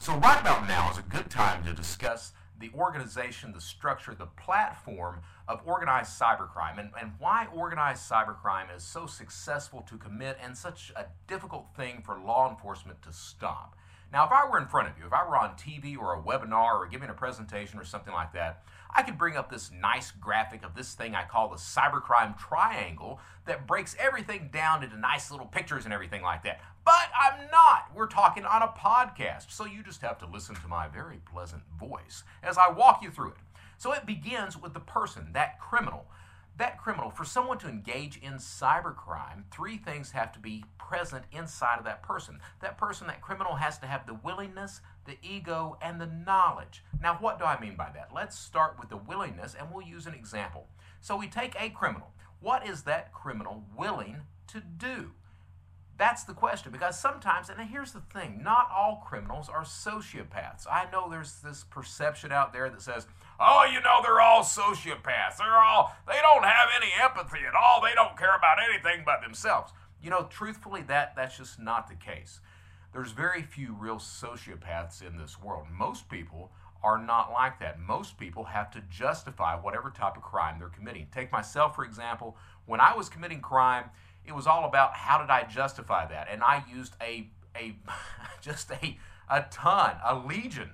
So right about now is a good time to discuss the organization, the structure, the platform of organized cybercrime and, and why organized cybercrime is so successful to commit and such a difficult thing for law enforcement to stop. Now, if I were in front of you, if I were on TV or a webinar or giving a presentation or something like that, I could bring up this nice graphic of this thing I call the cybercrime triangle that breaks everything down into nice little pictures and everything like that. But I'm not. We're talking on a podcast, so you just have to listen to my very pleasant voice as I walk you through it. So it begins with the person, that criminal. That criminal, for someone to engage in cybercrime, three things have to be present inside of that person. That person, that criminal, has to have the willingness, the ego, and the knowledge. Now, what do I mean by that? Let's start with the willingness, and we'll use an example. So we take a criminal. What is that criminal willing to do? That's the question because sometimes, and here's the thing not all criminals are sociopaths. I know there's this perception out there that says, oh, you know, they're all sociopaths. They're all, they don't have any empathy at all. They don't care about anything but themselves. You know, truthfully, that, that's just not the case. There's very few real sociopaths in this world. Most people are not like that. Most people have to justify whatever type of crime they're committing. Take myself, for example. When I was committing crime, it was all about how did I justify that, and I used a a just a a ton, a legion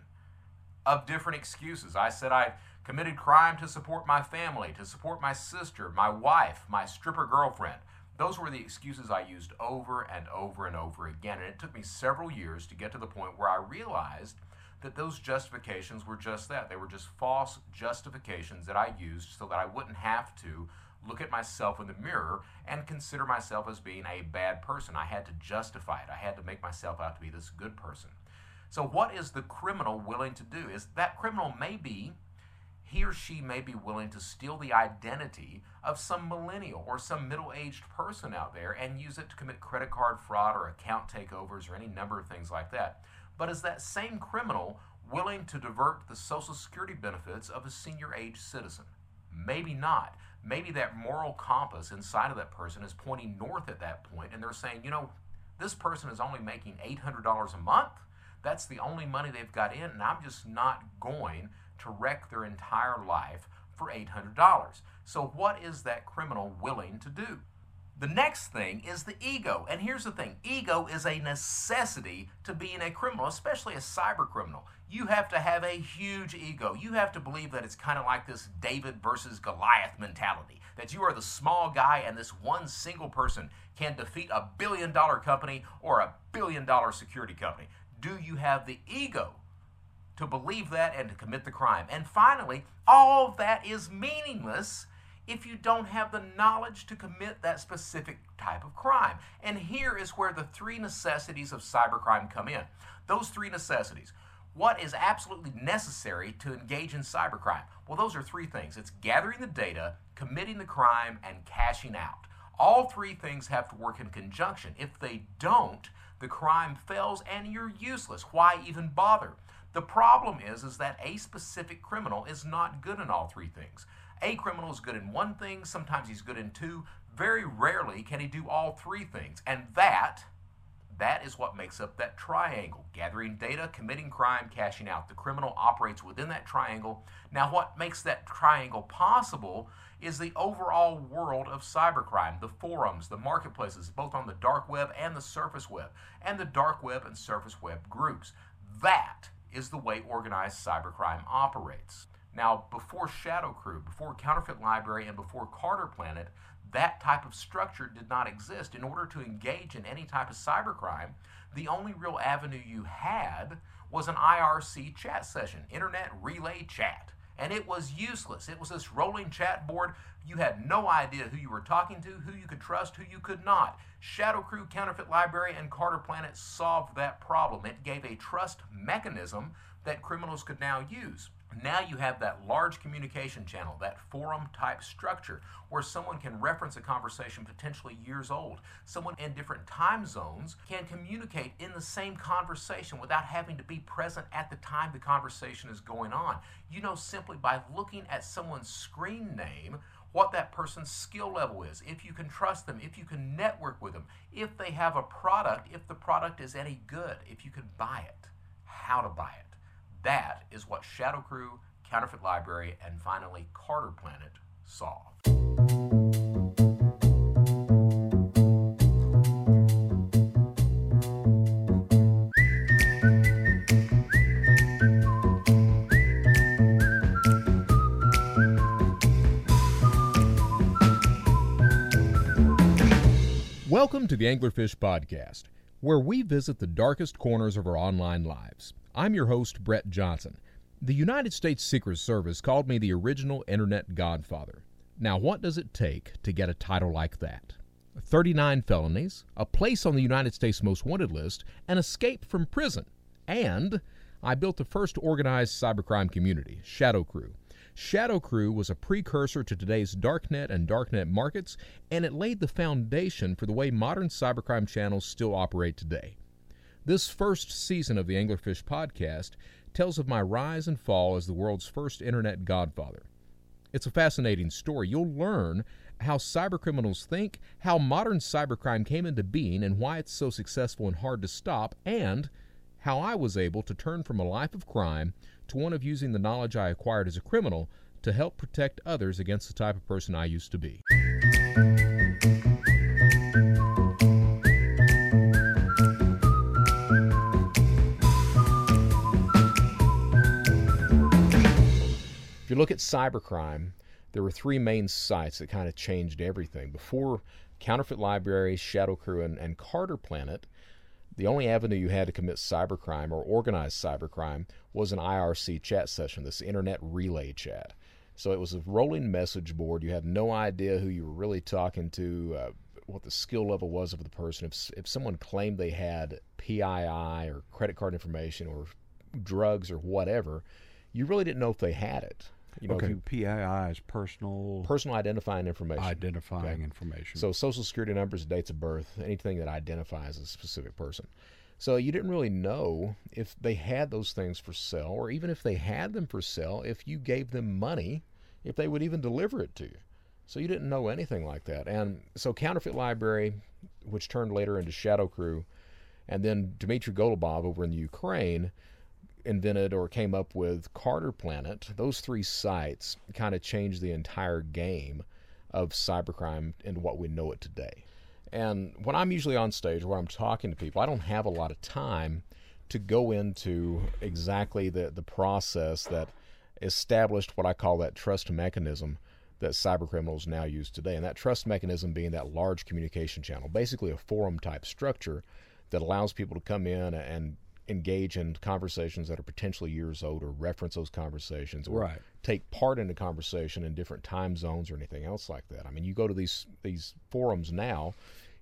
of different excuses. I said I committed crime to support my family, to support my sister, my wife, my stripper girlfriend. Those were the excuses I used over and over and over again, and it took me several years to get to the point where I realized that those justifications were just that. They were just false justifications that I used so that I wouldn't have to look at myself in the mirror and consider myself as being a bad person. I had to justify it. I had to make myself out to be this good person. So, what is the criminal willing to do? Is that criminal may be, he or she may be willing to steal the identity of some millennial or some middle aged person out there and use it to commit credit card fraud or account takeovers or any number of things like that. But is that same criminal willing to divert the Social Security benefits of a senior age citizen? Maybe not maybe that moral compass inside of that person is pointing north at that point and they're saying, you know, this person is only making $800 a month. That's the only money they've got in, and I'm just not going to wreck their entire life for $800. So, what is that criminal willing to do? The next thing is the ego. And here's the thing ego is a necessity to being a criminal, especially a cyber criminal. You have to have a huge ego. You have to believe that it's kind of like this David versus Goliath mentality that you are the small guy and this one single person can defeat a billion dollar company or a billion dollar security company. Do you have the ego to believe that and to commit the crime? And finally, all that is meaningless if you don't have the knowledge to commit that specific type of crime. And here is where the three necessities of cybercrime come in. Those three necessities. What is absolutely necessary to engage in cybercrime? Well, those are three things it's gathering the data, committing the crime, and cashing out. All three things have to work in conjunction. If they don't, the crime fails and you're useless. Why even bother? The problem is, is that a specific criminal is not good in all three things. A criminal is good in one thing, sometimes he's good in two. Very rarely can he do all three things. And that that is what makes up that triangle gathering data, committing crime, cashing out. The criminal operates within that triangle. Now, what makes that triangle possible is the overall world of cybercrime, the forums, the marketplaces, both on the dark web and the surface web, and the dark web and surface web groups. That is the way organized cybercrime operates. Now, before Shadow Crew, before Counterfeit Library, and before CarderPlanet, that type of structure did not exist. In order to engage in any type of cybercrime, the only real avenue you had was an IRC chat session, Internet Relay Chat. And it was useless. It was this rolling chat board. You had no idea who you were talking to, who you could trust, who you could not. Shadow Crew, Counterfeit Library, and CarderPlanet solved that problem. It gave a trust mechanism that criminals could now use. Now you have that large communication channel, that forum type structure, where someone can reference a conversation potentially years old. Someone in different time zones can communicate in the same conversation without having to be present at the time the conversation is going on. You know, simply by looking at someone's screen name what that person's skill level is, if you can trust them, if you can network with them, if they have a product, if the product is any good, if you can buy it, how to buy it. That is what Shadow Crew, Counterfeit Library, and finally CarderPlanet solve. Welcome to the Anglerfish Podcast, where we visit the darkest corners of our online lives. I'm your host, Brett Johnson. The United States Secret Service called me the original Internet Godfather. Now, what does it take to get a title like that? 39 felonies, a place on the United States Most Wanted list, an escape from prison, and I built the first organized cybercrime community, Shadow Crew. Shadow Crew was a precursor to today's darknet and darknet markets, and it laid the foundation for the way modern cybercrime channels still operate today. This first season of the Anglerfish podcast tells of my rise and fall as the world's first internet godfather. It's a fascinating story. You'll learn how cybercriminals think, how modern cybercrime came into being, and why it's so successful and hard to stop, and how I was able to turn from a life of crime to one of using the knowledge I acquired as a criminal to help protect others against the type of person I used to be. If you look at cybercrime, there were three main sites that kind of changed everything. Before Counterfeit Library, Shadow Crew, and, and CarderPlanet, the only avenue you had to commit cybercrime or organized cybercrime was an IRC chat session, this internet relay chat. So it was a rolling message board. You had no idea who you were really talking to, uh, what the skill level was of the person. If, if someone claimed they had PII or credit card information or drugs or whatever, you really didn't know if they had it. You know, okay, you, PII is personal personal identifying information. identifying Okay. information. So social security numbers, dates of birth, anything that identifies a specific person. So you didn't really know if they had those things for sale, or even if they had them for sale, if you gave them money, if they would even deliver it to you. So you didn't know anything like that. And so Counterfeit Library, which turned later into Shadow Crew, and then Dmitry Golubov over in the Ukraine invented or came up with CarderPlanet. Those three sites kind of changed the entire game of cybercrime and what we know it today. And when I'm usually on stage, when I'm talking to people, I don't have a lot of time to go into exactly the, the process that established what I call that trust mechanism that cybercriminals now use today. And that trust mechanism being that large communication channel, basically a forum type structure that allows people to come in and engage in conversations that are potentially years old or reference those conversations or Right. take part in the conversation in different time zones or anything else like that. I mean, you go to these these forums now,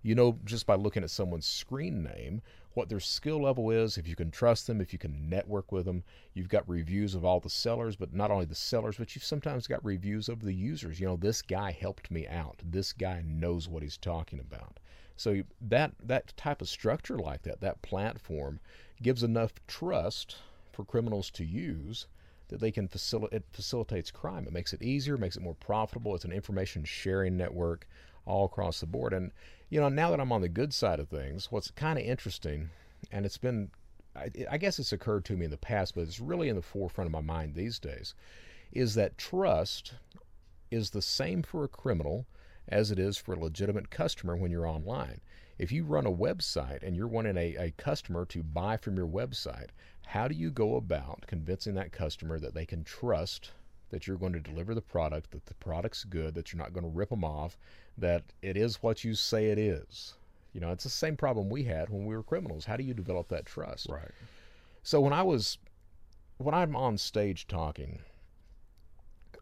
you know just by looking at someone's screen name what their skill level is, if you can trust them, if you can network with them. You've got reviews of all the sellers, but not only the sellers, but you've sometimes got reviews of the users. You know, this guy helped me out. This guy knows what he's talking about. So that that type of structure like that, that platform, gives enough trust for criminals to use that they can facilitate. It facilitates crime. It makes it easier, makes it more profitable. It's an information sharing network all across the board. And you know, now that I'm on the good side of things, what's kind of interesting, and it's been, I, I guess it's occurred to me in the past, but it's really in the forefront of my mind these days, is that trust is the same for a criminal as it is for a legitimate customer when you're online. If you run a website and you're wanting a, a customer to buy from your website, how do you go about convincing that customer that they can trust that you're going to deliver the product, that the product's good, that you're not going to rip them off, that it is what you say it is? You know, it's the same problem we had when we were criminals. How do you develop that trust? right. So when I was when I'm on stage talking,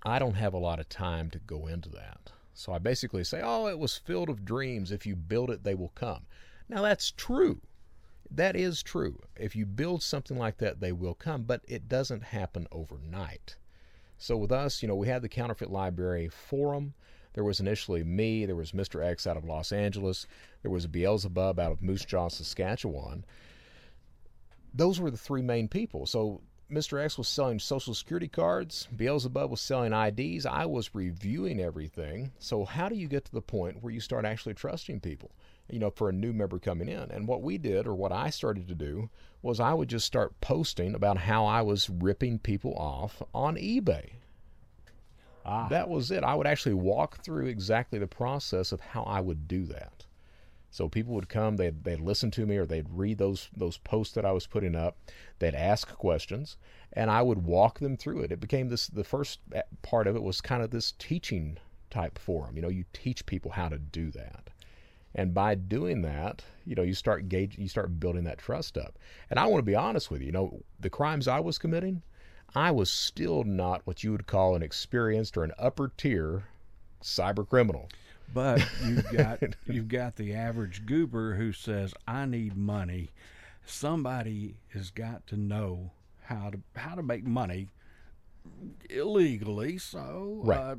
I don't have a lot of time to go into that. So I basically say, "Oh, it was Field of Dreams. If you build it, they will come." Now that's true. That is true. If you build something like that, they will come, but it doesn't happen overnight. So with us, you know, we had the Counterfeit Library Forum. There was initially me, there was Mr. X out of Los Angeles, there was Beelzebub out of Moose Jaw, Saskatchewan those were the three main people. So Mr. X was selling social security cards, Beelzebub was selling IDs, I was reviewing everything. So, how do you get to the point where you start actually trusting people? You know, for a new member coming in. And what we did, or what I started to do, was I would just start posting about how I was ripping people off on eBay. Ah, That was it. I would actually walk through exactly the process of how I would do that. So people would come, they'd they'd listen to me, or they'd read those those posts that I was putting up. They'd ask questions, and I would walk them through it. It became this. The first uh, part of it was kind of this teaching type forum. You know, you teach people how to do that, and by doing that, you know, you start gauge, you start building that trust up. And I want to be honest with you. You know, the crimes I was committing, I was still not what you would call an experienced or an upper tier cyber criminal. But you've got you've got the average goober who says, "I need money." Somebody has got to know how to how to make money illegally. So, Right. uh,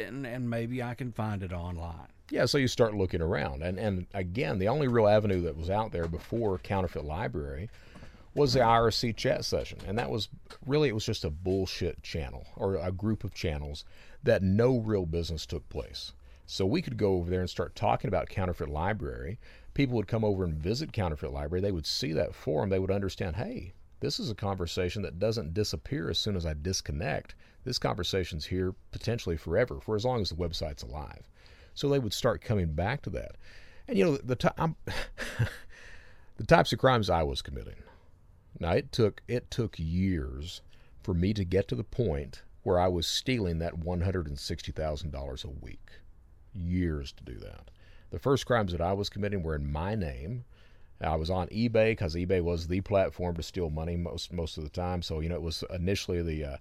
and and maybe I can find it online. Yeah, so you start looking around, and and again, the only real avenue that was out there before Counterfeit Library was the IRC chat session, and that was really it was just a bullshit channel or a group of channels that no real business took place. So we could go over there and start talking about Counterfeit Library. People would come over and visit Counterfeit Library. They would see that forum. They would understand, hey, this is a conversation that doesn't disappear as soon as I disconnect. This conversation's here potentially forever, for as long as the website's alive. So they would start coming back to that. And you know, the ti- I'm the types of crimes I was committing. Now it took it took years for me to get to the point where I was stealing that one hundred and sixty thousand dollars a week. Years to do that. The first crimes that I was committing were in my name. I was on eBay because eBay was the platform to steal money most most of the time. So you know it was initially the uh,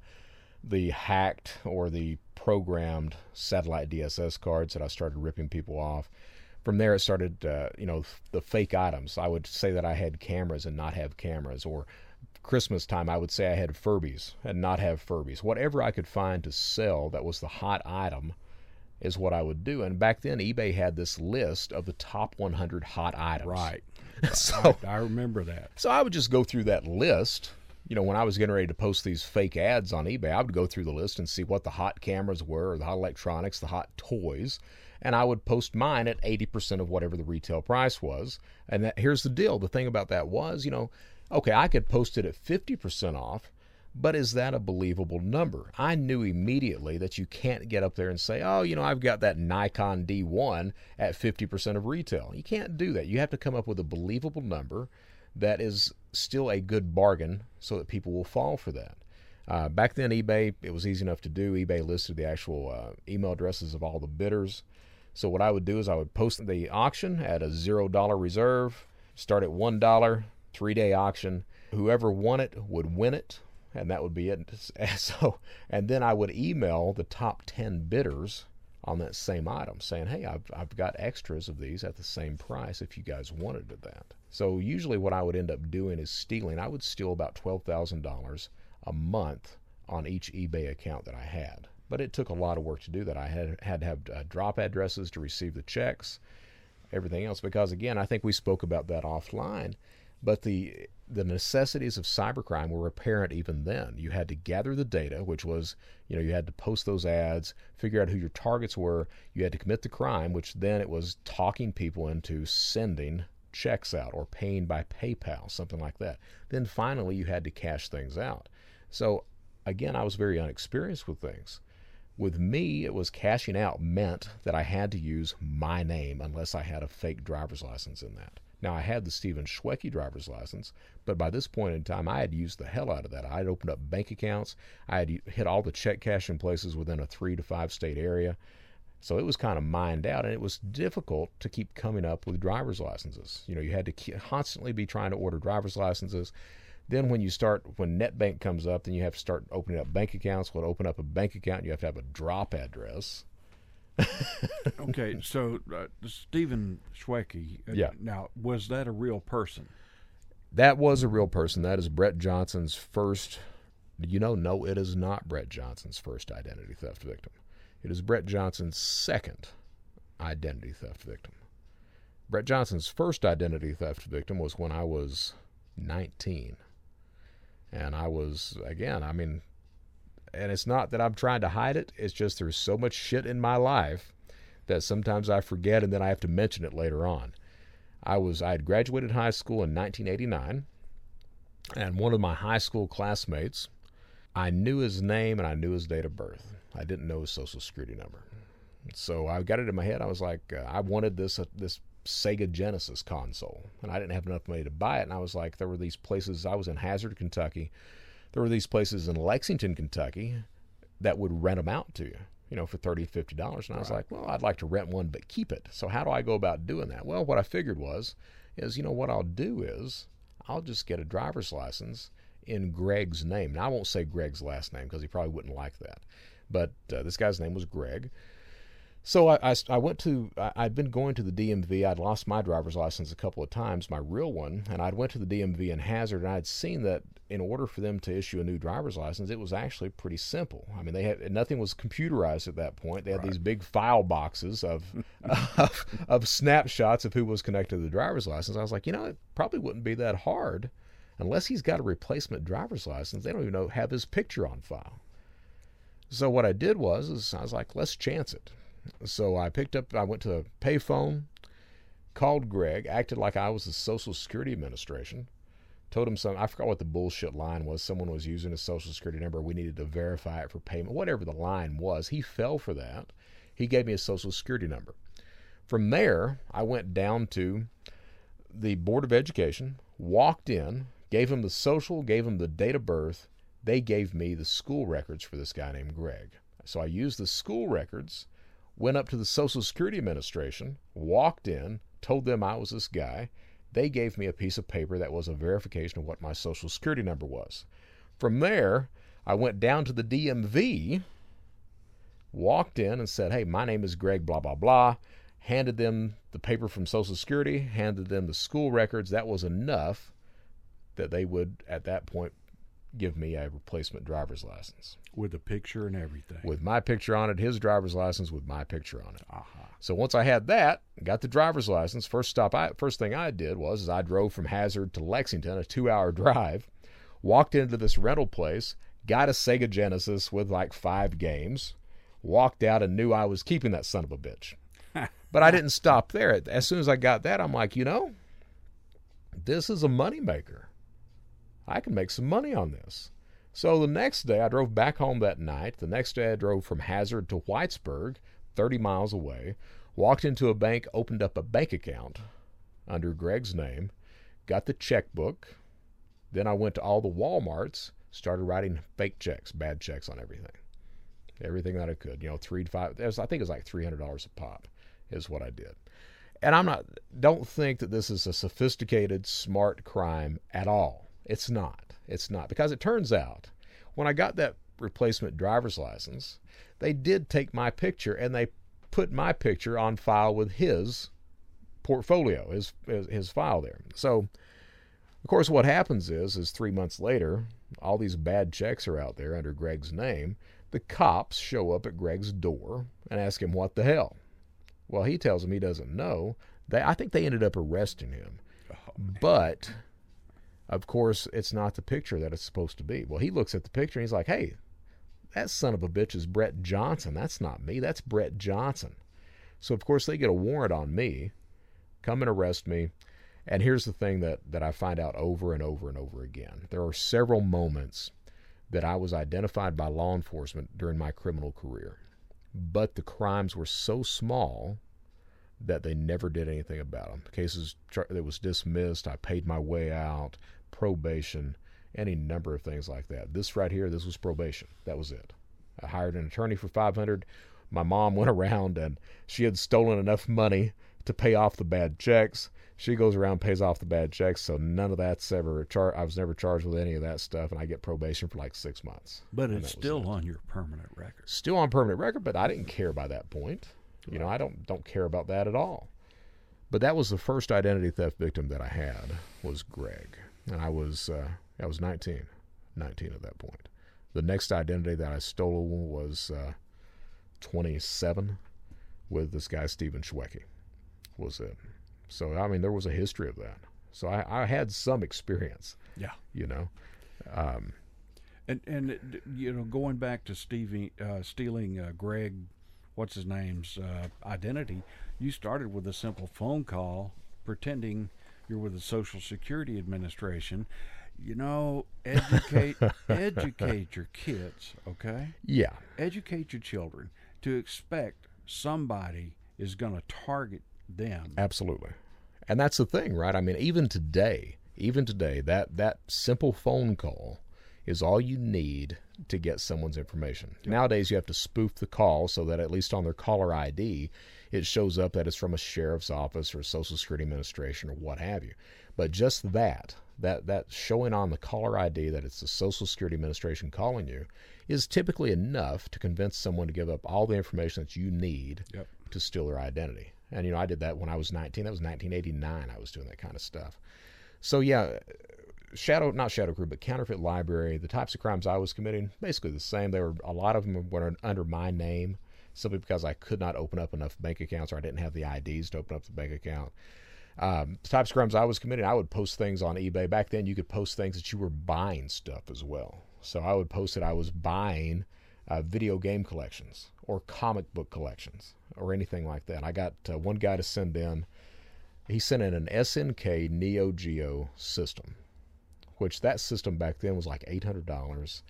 the hacked or the programmed satellite DSS cards that I started ripping people off. From there, it started, uh, you know, the fake items. I would say that I had cameras and not have cameras, or Christmas time, I would say I had Furbies and not have Furbies. Whatever I could find to sell that was the hot item is what I would do. And back then, eBay had this list of the top 100 hot items. Right. so I remember that. so I would just go through that list. You know, when I was getting ready to post these fake ads on eBay, I would go through the list and see what the hot cameras were, or the hot electronics, the hot toys, and I would post mine at 80% of whatever the retail price was. And that, here's the deal the thing about that was, you know, okay, I could post it at 50% off, but is that a believable number? I knew immediately that you can't get up there and say, oh, you know, I've got that Nikon D1 at 50% of retail. You can't do that. You have to come up with a believable number that is still a good bargain so that people will fall for that. Uh, back then, eBay, it was easy enough to do. eBay listed the actual uh, email addresses of all the bidders. So, what I would do is I would post the auction at a $0 reserve, start at $1, three day auction. Whoever won it would win it, and that would be it. So, and then I would email the top 10 bidders on that same item saying, hey, I've, I've got extras of these at the same price if you guys wanted that. So usually what I would end up doing is stealing. I would steal about $12,000 a month on each eBay account that I had. But it took a lot of work to do that. I had, had to have uh, drop addresses to receive the checks, everything else, because again, I think we spoke about that offline. But the the necessities of cybercrime were apparent even then. You had to gather the data, which was, you know, you had to post those ads, figure out who your targets were. You had to commit the crime, which then it was talking people into sending checks out or paying by PayPal, something like that. Then finally, you had to cash things out. So again, I was very unexperienced with things. With me, it was cashing out meant that I had to use my name unless I had a fake driver's license in that. Now, I had the Stephen Schwecke driver's license, but by this point in time, I had used the hell out of that. I had opened up bank accounts. I had hit all the check cashing places within a three to five state area. So it was kind of mined out, and it was difficult to keep coming up with driver's licenses. You know, you had to constantly be trying to order driver's licenses. Then when you start, when NetBank comes up, then you have to start opening up bank accounts. Well, to open up a bank account, you have to have a drop address. Okay, so uh, Stephen Schwecke. uh, Yeah. Now, was that a real person? That was a real person. That is Brett Johnson's first. You know, no, it is not Brett Johnson's first identity theft victim. It is Brett Johnson's second identity theft victim. Brett Johnson's first identity theft victim was when I was 19. And I was again, I mean, and it's not that I'm trying to hide it. It's just there's so much shit in my life that sometimes I forget and then I have to mention it later on. I was I had graduated high school in 1989 and one of my high school classmates I knew his name and I knew his date of birth. I didn't know his social security number. So I got it in my head. I was like, uh, I wanted this uh, this Sega Genesis console, and I didn't have enough money to buy it. And I was like, there were these places. I was in Hazard, Kentucky. There were these places in Lexington, Kentucky, that would rent them out to you, you know, for thirty, fifty dollars. And I was like, well, I'd like to rent one, but keep it. So how do I go about doing that? Well, what I figured was, is you know what I'll do is I'll just get a driver's license in Greg's name. Now I won't say Greg's last name because he probably wouldn't like that, but uh, this guy's name was Greg. So I, I, I went to I, I'd been going to the DMV. I'd lost my driver's license a couple of times, my real one, and I'd went to the DMV in Hazard, and I'd seen that in order for them to issue a new driver's license, it was actually pretty simple. I mean, they had nothing was computerized at that point. They had these big file boxes of, of of snapshots of who was connected to the driver's license. I was like, you know, it probably wouldn't be that hard, unless he's got a replacement driver's license. They don't even know have his picture on file. So what I did was, is I was like, let's chance it. So I picked up, I went to a payphone, called Greg, acted like I was the Social Security Administration, told him some, I forgot what the bullshit line was. Someone was using a Social Security number. We needed to verify it for payment, whatever the line was. He fell for that. He gave me a Social Security number. From there, I went down to the Board of Education, walked in, gave him the social, gave him the date of birth. They gave me the school records for this guy named Greg. So I used the school records, went up to the Social Security Administration, walked in, told them I was this guy. They gave me a piece of paper that was a verification of what my Social Security number was. From there, I went down to the DMV, walked in and said, Hey, my name is Greg, blah, blah, blah. Handed them the paper from Social Security, handed them the school records. That was enough that they would, at that point, give me a replacement driver's license with a picture and everything. with my picture on it, his driver's license with my picture on it. Aha. So once I had that, got the driver's license. First stop, I first thing I did was is I drove from Hazard to Lexington, a two-hour drive. Walked into this rental place, got a Sega Genesis with like five games. Walked out and knew I was keeping that son of a bitch. but I didn't stop there. As soon as I got that, I'm like, you know, this is a moneymaker. I can make some money on this. So the next day, I drove back home that night. The next day, I drove from Hazard to Whitesburg, 30 miles away, walked into a bank, opened up a bank account under Greg's name, got the checkbook. Then I went to all the Walmarts, started writing fake checks, bad checks on everything. Everything that I could, you know, three to five. Was, I think it was like three hundred dollars a pop, is what I did. And I'm not. Don't think that this is a sophisticated, smart crime at all. It's not. It's not because it turns out when I got that replacement driver's license, they did take my picture and they put my picture on file with his portfolio, his his, his file there. So, of course, what happens is, is three months later, all these bad checks are out there under Greg's name. The cops show up at Greg's door and ask him what the hell. Well, he tells them he doesn't know. They, I think they ended up arresting him, oh, but of course, it's not the picture that it's supposed to be. Well, he looks at the picture and he's like, "Hey, that son of a bitch is Brett Johnson. That's not me. That's Brett Johnson." So of course they get a warrant on me, come and arrest me. And here's the thing that, that I find out over and over and over again. There are several moments that I was identified by law enforcement during my criminal career. But the crimes were so small that they never did anything about them. Cases that was dismissed, I paid my way out, probation, any number of things like that. This right here, this was probation. That was it. I hired an attorney for 500. My mom went around and she had stolen enough money to pay off the bad checks. She goes around pays off the bad checks, so none of that's ever char- I was never charged with any of that stuff, and I get probation for like six months. But it's still it. on your permanent record. still on permanent record, but I didn't care by that point. You know, I don't don't care about that at all. But that was the first identity theft victim that I had was Greg, and I was uh, I was 19, 19 at that point. The next identity that I stole was uh, 27 with this guy Stephen Schwecke. Was it? So I mean, there was a history of that. So I, I had some experience Yeah. you know. Um, And and you know, going back to Stevie uh, stealing uh, Greg, what's his name's uh, identity, you started with a simple phone call, pretending you're with the Social Security Administration. You know, educate educate your kids, okay? yeah, Educate your children to expect somebody is going to target them. Absolutely. And that's the thing, right? I mean, even today, even today, that that simple phone call is all you need to get someone's information. Nowadays, you have to spoof the call so that at least on their caller ID, it shows up that it's from a sheriff's office or Social Security Administration or what have you. But just that, that that showing on the caller ID that it's the Social Security Administration calling you, is typically enough to convince someone to give up all the information that you need Yep. to steal their identity. And you know, I did that when I was 19. That was 1989. I was doing that kind of stuff. So yeah, shadow not shadow crew, but counterfeit library. The types of crimes I was committing basically the same. They were a lot of them were under my name simply because I could not open up enough bank accounts or I didn't have the IDs to open up the bank account. Um, the types of crimes I was committing, I would post things on eBay. Back then, you could post things that you were buying stuff as well. So I would post that I was buying uh, video game collections or comic book collections or anything like that. I got uh, one guy to send in. He sent in an SNK Neo Geo system, which that system back then was like eight hundred dollars.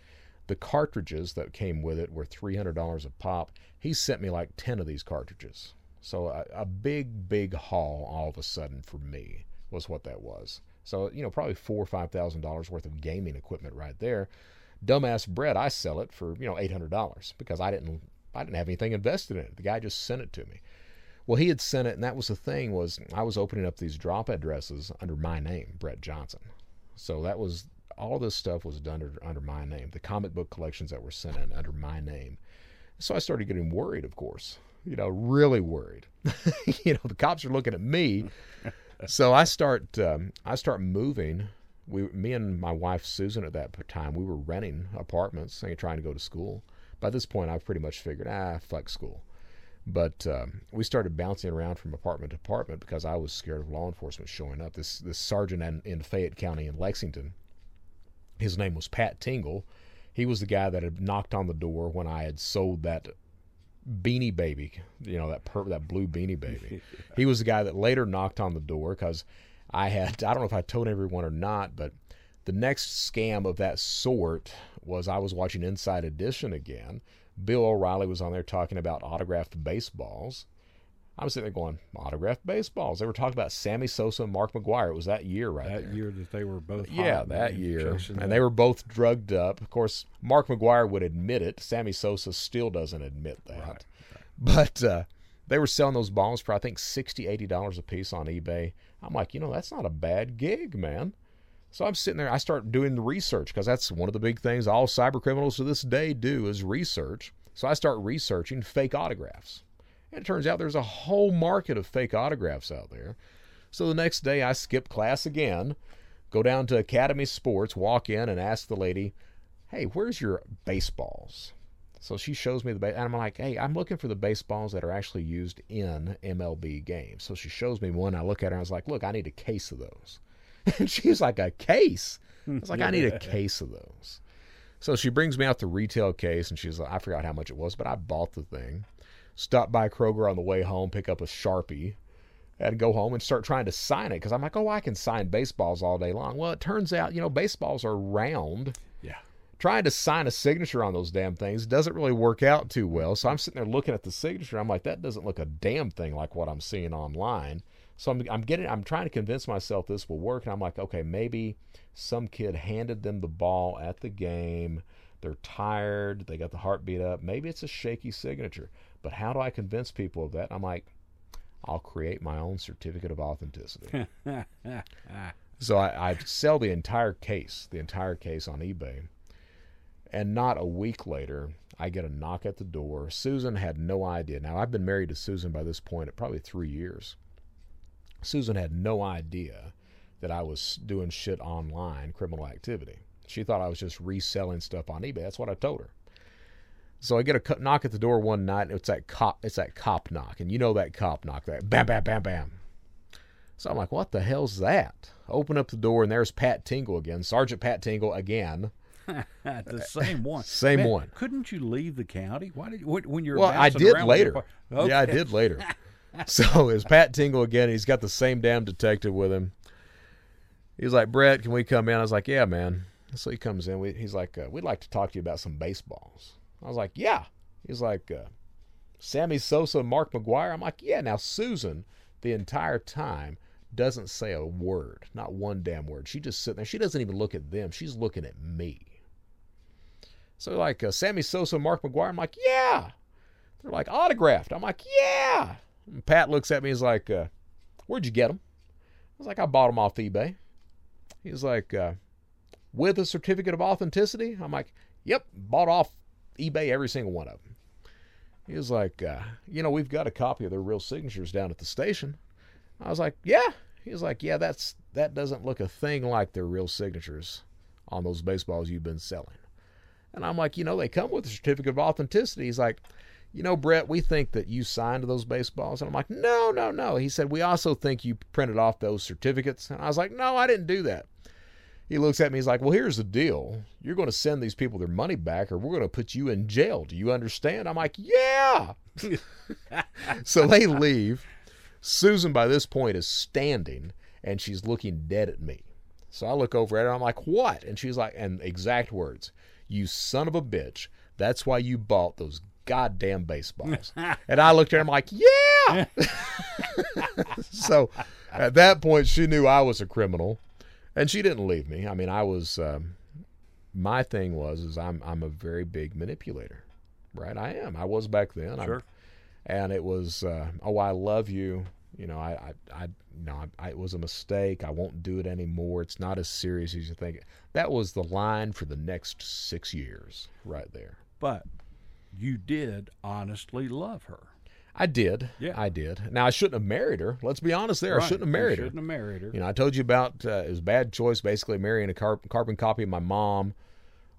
The cartridges that came with it were three hundred dollars a pop. He sent me like ten of these cartridges. So a, a big, big haul all of a sudden for me was what that was. So you know, probably four or five thousand dollars worth of gaming equipment right there. Dumbass Brett, I sell it for you know eight hundred dollars because I didn't I didn't have anything invested in it. The guy just sent it to me. Well, he had sent it, and that was the thing was I was opening up these drop addresses under my name, Brett Johnson. So that was all this stuff was done under, under my name. The comic book collections that were sent in under my name. So I started getting worried, of course. You know, really worried. you know, the cops are looking at me. so I start um, I start moving. We, me and my wife Susan at that time, we were renting apartments and trying to go to school. By this point, I've pretty much figured, ah, fuck school. But um, we started bouncing around from apartment to apartment because I was scared of law enforcement showing up. This this sergeant in, in Fayette County in Lexington, his name was Pat Tingle. He was the guy that had knocked on the door when I had sold that beanie baby, you know that per- that blue beanie baby. he was the guy that later knocked on the door because I had I don't know if I told everyone or not, but the next scam of that sort was I was watching Inside Edition again. Bill O'Reilly was on there talking about autographed baseballs. I was sitting there going, autographed baseballs. They were talking about Sammy Sosa and Mark McGwire. It was that year right That there. year that they were both Yeah, that year. And the- they were both drugged up. Of course, Mark McGwire would admit it. Sammy Sosa still doesn't admit that. Right, But uh, they were selling those balls for, I think, $60, $80 a piece on eBay. I'm like, you know, that's not a bad gig, man. So I'm sitting there. I start doing the research because that's one of the big things all cyber criminals to this day do is research. So I start researching fake autographs. And it turns out there's a whole market of fake autographs out there. So the next day I skip class again, go down to Academy Sports, walk in and ask the lady, "Hey, where's your baseballs?" So she shows me the base, and I'm like, "Hey, I'm looking for the baseballs that are actually used in MLB games." So she shows me one. I look at her and I was like, "Look, I need a case of those." And she's like, "A case?" I was like, "I need a case of those." So she brings me out the retail case, and she's like, "I forgot how much it was, but I bought the thing." Stopped by Kroger on the way home, pick up a sharpie, and go home and start trying to sign it because I'm like, oh, I can sign baseballs all day long. Well, it turns out, you know, baseballs are round. Yeah. Trying to sign a signature on those damn things doesn't really work out too well. So I'm sitting there looking at the signature. I'm like, that doesn't look a damn thing like what I'm seeing online. So I'm, I'm getting, I'm trying to convince myself this will work. And I'm like, okay, maybe some kid handed them the ball at the game. They're tired. They got the heart beat up. Maybe it's a shaky signature. But how do I convince people of that? I'm like, I'll create my own certificate of authenticity. so I, I sell the entire case, the entire case on eBay. And not a week later, I get a knock at the door. Susan had no idea. Now, I've been married to Susan by this point at probably three years. Susan had no idea that I was doing shit online, criminal activity. She thought I was just reselling stuff on eBay. That's what I told her. So I get a knock at the door one night. And it's that cop. It's that cop knock, and you know that cop knock. That bam, bam, bam, bam. So I'm like, what the hell's that? Open up the door and there's Pat Tingle again, Sergeant Pat Tingle again. the same one. Same Man, one. Couldn't you leave the county? Why did you, when you're Well, I did around with your later. par- Yeah, I did later. so it's Pat Tingle again. He's got the same damn detective with him. He's like, Brett, can we come in? I was like, yeah, man. So he comes in. We, he's like, uh, we'd like to talk to you about some baseballs. I was like, yeah. He's like, uh, Sammy Sosa Mark McGwire. I'm like, yeah. Now Susan, the entire time, doesn't say a word, not one damn word. She just sitting there. She doesn't even look at them. She's looking at me. So like uh, Sammy Sosa, Mark McGwire. I'm like, yeah. They're like autographed. I'm like, yeah. And Pat looks at me. He's like, uh, where'd you get them? I was like, I bought them off eBay. He's like, uh, with a certificate of authenticity? I'm like, yep, bought off eBay every single one of them. He was like, uh, you know, we've got a copy of their real signatures down at the station. I was like, yeah. He was like, yeah, that's that doesn't look a thing like their real signatures on those baseballs you've been selling. And I'm like, you know, they come with a certificate of authenticity. He's like, you know, Brett, we think that you signed those baseballs. And I'm like, no, no, no. He said, we also think you printed off those certificates. And I was like, no, I didn't do that. He looks at me, he's like, well, here's the deal. You're going to send these people their money back or we're going to put you in jail. Do you understand? I'm like, yeah. so they leave. Susan, by this point, is standing and she's looking dead at me. So I look over at her. I'm like, what? And she's like, and exact words, you son of a bitch. That's why you bought those goddamn baseballs. and I looked at her. I'm like, yeah. so at that point, she knew I was a criminal, and she didn't leave me. I mean, I was. Um, my thing was is I'm I'm a very big manipulator, right? I am. I was back then. I'm- Sure. and it was uh, oh I love you. You know, I, I, I no, I, I, it was a mistake. I won't do it anymore. It's not as serious as you think. That was the line for the next six years, right there. But you did honestly love her. I did. Yeah. I did. Now I shouldn't have married her. Let's be honest. There, I shouldn't have married her. Shouldn't have married her. You know, I told you about uh, it was a bad choice, basically marrying a car- carbon copy of my mom,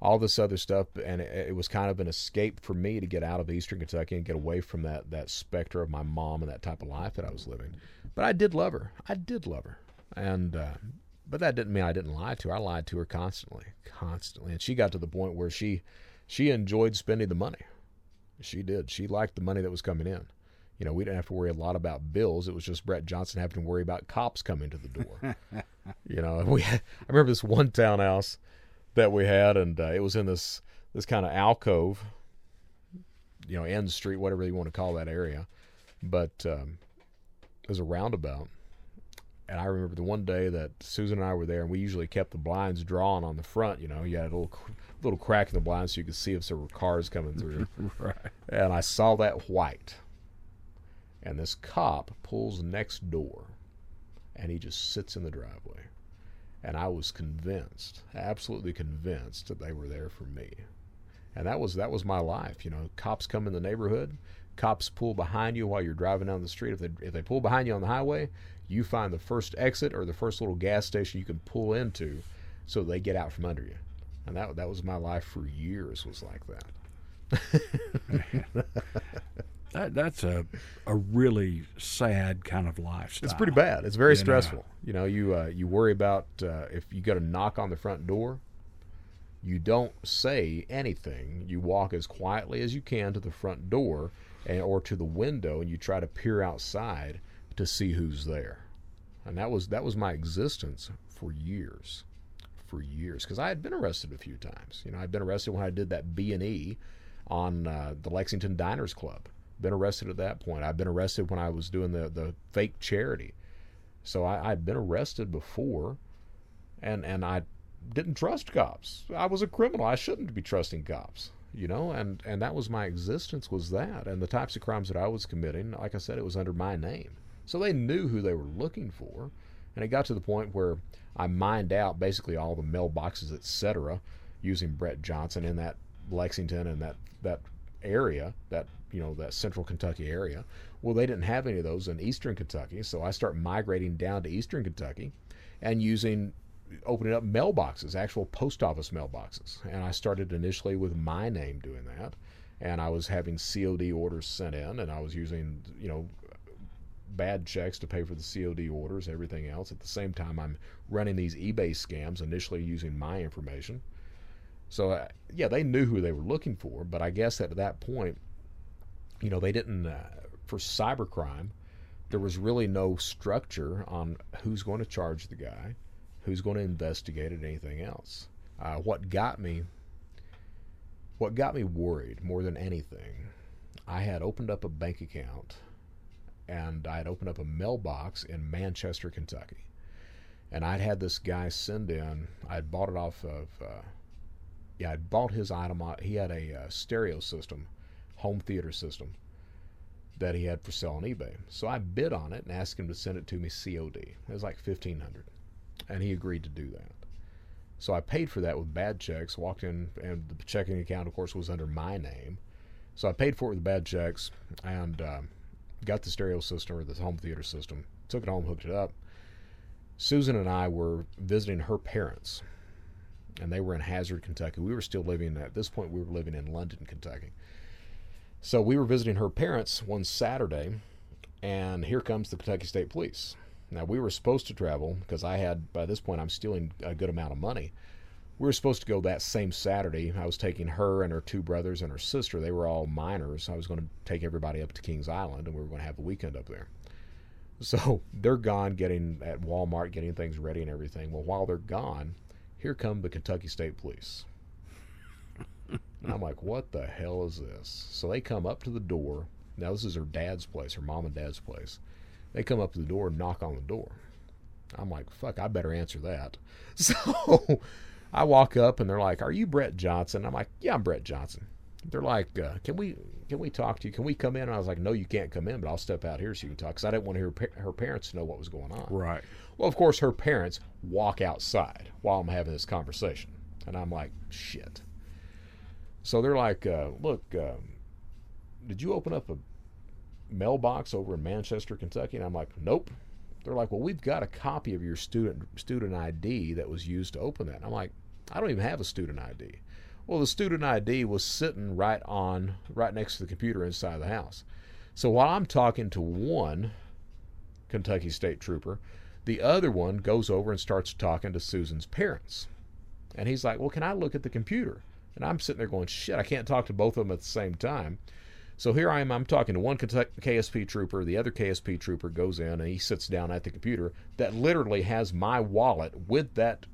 all this other stuff, and it, it was kind of an escape for me to get out of Eastern Kentucky and get away from that that specter of my mom and that type of life that I was living. But I did love her. I did love her, and uh, but that didn't mean I didn't lie to her. I lied to her constantly, constantly, and she got to the point where she she enjoyed spending the money. She did. She liked the money that was coming in. You know, we didn't have to worry a lot about bills. It was just Brett Johnson having to worry about cops coming to the door. you know, we had, I remember this one townhouse that we had, and uh, it was in this this kind of alcove, you know, end street, whatever you want to call that area, but um, it was a roundabout. And I remember the one day that Susan and I were there, and we usually kept the blinds drawn on the front. You know, you had a little little crack in the blinds so you could see if there were cars coming through. right. and I saw that white. And this cop pulls next door and he just sits in the driveway. And I was convinced, absolutely convinced that they were there for me. And that was that was my life, you know. Cops come in the neighborhood, cops pull behind you while you're driving down the street. If they if they pull behind you on the highway, you find the first exit or the first little gas station you can pull into so they get out from under you. And that that was my life for years was like that. That that's a a really sad kind of lifestyle. It's pretty bad. It's very You know. stressful. You know, you uh, you worry about uh, if you got a knock on the front door. You don't say anything. You walk as quietly as you can to the front door, and, or to the window, and you try to peer outside to see who's there. And that was that was my existence for years, for years. Because I had been arrested a few times. You know, I'd been arrested when I did that B and E on uh, the Lexington Diners Club. Been arrested at that point. I've been arrested when I was doing the the fake charity. So I, I'd been arrested before, and and I didn't trust cops. I was a criminal. I shouldn't be trusting cops. You know, and and that was my existence was that, and the types of crimes that I was committing. Like I said, it was under my name, so they knew who they were looking for, and it got to the point where I mined out basically all the mailboxes, etc., using Brett Johnson in that Lexington and that that area, that you know that Central Kentucky area. Well, they didn't have any of those in Eastern Kentucky, so I start migrating down to Eastern Kentucky, and using opening up mailboxes, actual post office mailboxes. And I started initially with my name doing that, and I was having COD orders sent in, and I was using you know bad checks to pay for the COD orders, everything else. At the same time, I'm running these eBay scams, initially using my information. So, uh, yeah, they knew who they were looking for, but I guess at that point, you know, they didn't, uh, for cybercrime, there was really no structure on who's going to charge the guy, who's going to investigate it, anything else. Uh, what got me, what got me worried more than anything, I had opened up a bank account, and I had opened up a mailbox in Manchester, Kentucky, and I'd had this guy send in. I'd bought it off of, uh, yeah, I'd bought his item. He had a uh, stereo system, home theater system that he had for sale on eBay. So I bid on it and asked him to send it to me COD. It was like fifteen hundred, and he agreed to do that. So I paid for that with bad checks. Walked in, and the checking account, of course, was under my name. So I paid for it with bad checks and uh, got the stereo system or the home theater system. Took it home, hooked it up. Susan and I were visiting her parents, and they were in Hazard, Kentucky. We were still living at this point. We were living in London, Kentucky. So we were visiting her parents one Saturday, and here comes the Kentucky State Police. Now we were supposed to travel because I had by this point I'm stealing a good amount of money. We were supposed to go that same Saturday. I was taking her and her two brothers and her sister. They were all minors. I was going to take everybody up to Kings Island, and we were going to have a weekend up there. So they're gone, getting at Walmart, getting things ready and everything. Well, while they're gone, here come the Kentucky State Police. And I'm like, what the hell is this? So they come up to the door. Now, this is her dad's place, her mom and dad's place. They come up to the door and knock on the door. I'm like, fuck, I better answer that. So I walk up and they're like, "Are you Brett Johnson?" I'm like, "Yeah, I'm Brett Johnson." They're like, uh, "Can we can we talk to you? Can we come in?" And I was like, "No, you can't come in, but I'll step out here so you can talk." Because I didn't want her her parents to know what was going on. Right. Well, of course, her parents walk outside while I'm having this conversation, and I'm like, "Shit." So they're like, uh, "Look, um, did you open up a mailbox over in Manchester, Kentucky?" And I'm like, "Nope." They're like, "Well, we've got a copy of your student student ID that was used to open that." And I'm like, "I don't even have a student ID." Well, the student ID was sitting right on right next to the computer inside the house. So while I'm talking to one Kentucky State Trooper, the other one goes over and starts talking to Susan's parents. And he's like, "Well, can I look at the computer?" And I'm sitting there going, shit, I can't talk to both of them at the same time. So here I am, I'm talking to one KSP trooper, the other KSP trooper goes in and he sits down at the computer that literally has my wallet with that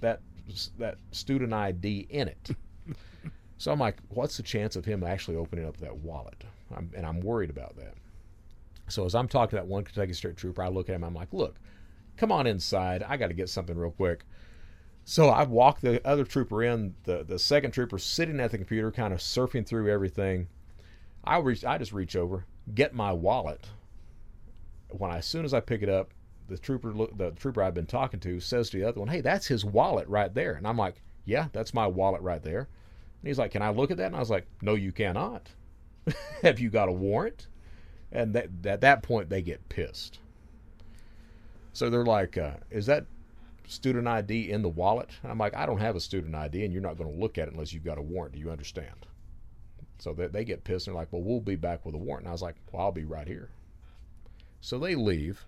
that that student ID in it. so I'm like, what's the chance of him actually opening up that wallet? I'm, and I'm worried about that. So as I'm talking to that one Kentucky State trooper, I look at him, I'm like, look, come on inside. I got to get something real quick. So I walk the other trooper in, the, the second trooper sitting at the computer, kind of surfing through everything. I reach, I just reach over, get my wallet. When I, as soon as I pick it up, the trooper, the trooper I've been talking to, says to the other one, "Hey, that's his wallet right there." And I'm like, "Yeah, that's my wallet right there." And he's like, "Can I look at that?" And I was like, "No, you cannot. Have you got a warrant?" And that, at that point, they get pissed. So they're like, uh, "Is that student ID in the wallet? I'm like, I don't have a student ID, and you're not going to look at it unless you've got a warrant. Do you understand? So they, they get pissed and they're like, well, we'll be back with a warrant. And I was like, well, I'll be right here. So they leave.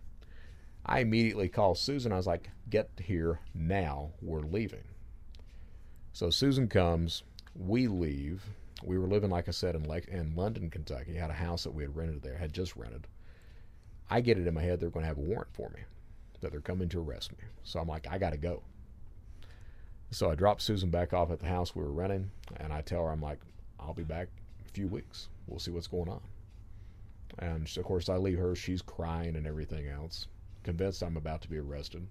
I immediately call Susan. I was like, get here now. We're leaving. So Susan comes. We leave. We were living, like I said, in, Lake, in London, Kentucky. Had a house that we had rented there, had just rented. I get it in my head they're going to have a warrant for me that they're coming to arrest me. So I'm like, I got to go. So I drop Susan back off at the house we were renting, and I tell her, I'm like, I'll be back a few weeks. We'll see what's going on. And of course, I leave her. She's crying and everything else, convinced I'm about to be arrested.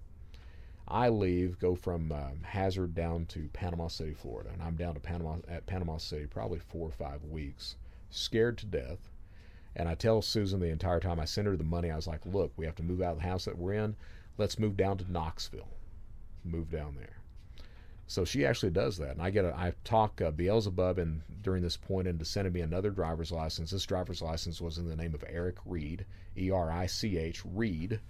I leave, go from uh, Hazard down to Panama City, Florida, and I'm down to Panama at Panama City probably four or five weeks, scared to death. And I tell Susan the entire time I send her the money, I was like, "Look, we have to move out of the house that we're in let's move down to Knoxville. Move down there. So she actually does that, and I get a, I talk uh, Beelzebub and during this point into sending me another driver's license. This driver's license was in the name of Eric Reed, E R I C H Reid,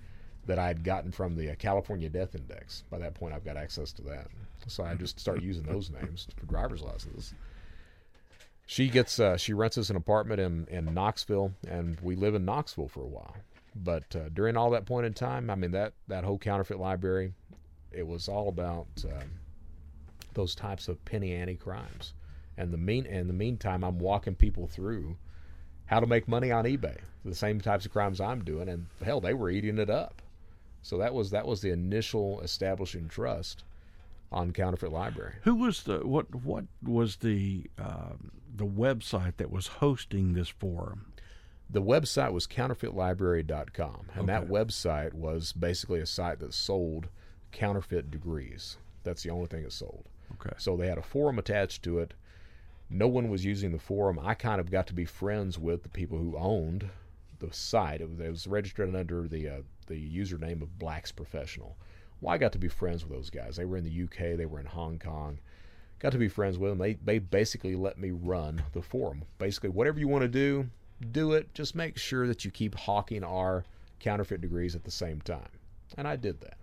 that I had gotten from the uh, California Death Index. By that point, I've got access to that, so I just start using those names for driver's licenses. She gets uh, she rents us an apartment in in Knoxville, and we live in Knoxville for a while. But uh, during all that point in time, I mean that that whole counterfeit library, it was all about um, those types of penny ante crimes. And the mean in the meantime, I'm walking people through how to make money on eBay, the same types of crimes I'm doing, and hell, they were eating it up. So that was that was the initial establishing trust on counterfeit library. Who was the what? What was the um, the website that was hosting this forum? The website was counterfeitlibrary.com, and that website was basically a site that sold counterfeit degrees. That's the only thing it sold. Okay. So they had a forum attached to it. No one was using the forum. I kind of got to be friends with the people who owned the site. It was, it was registered under the uh, the username of Blacks Professional. Well, I got to be friends with those guys. They were in the UK. They were in Hong Kong. Got to be friends with them. They they basically let me run the forum. Basically, whatever you want to do, do it. Just make sure that you keep hawking our counterfeit degrees at the same time. And I did that.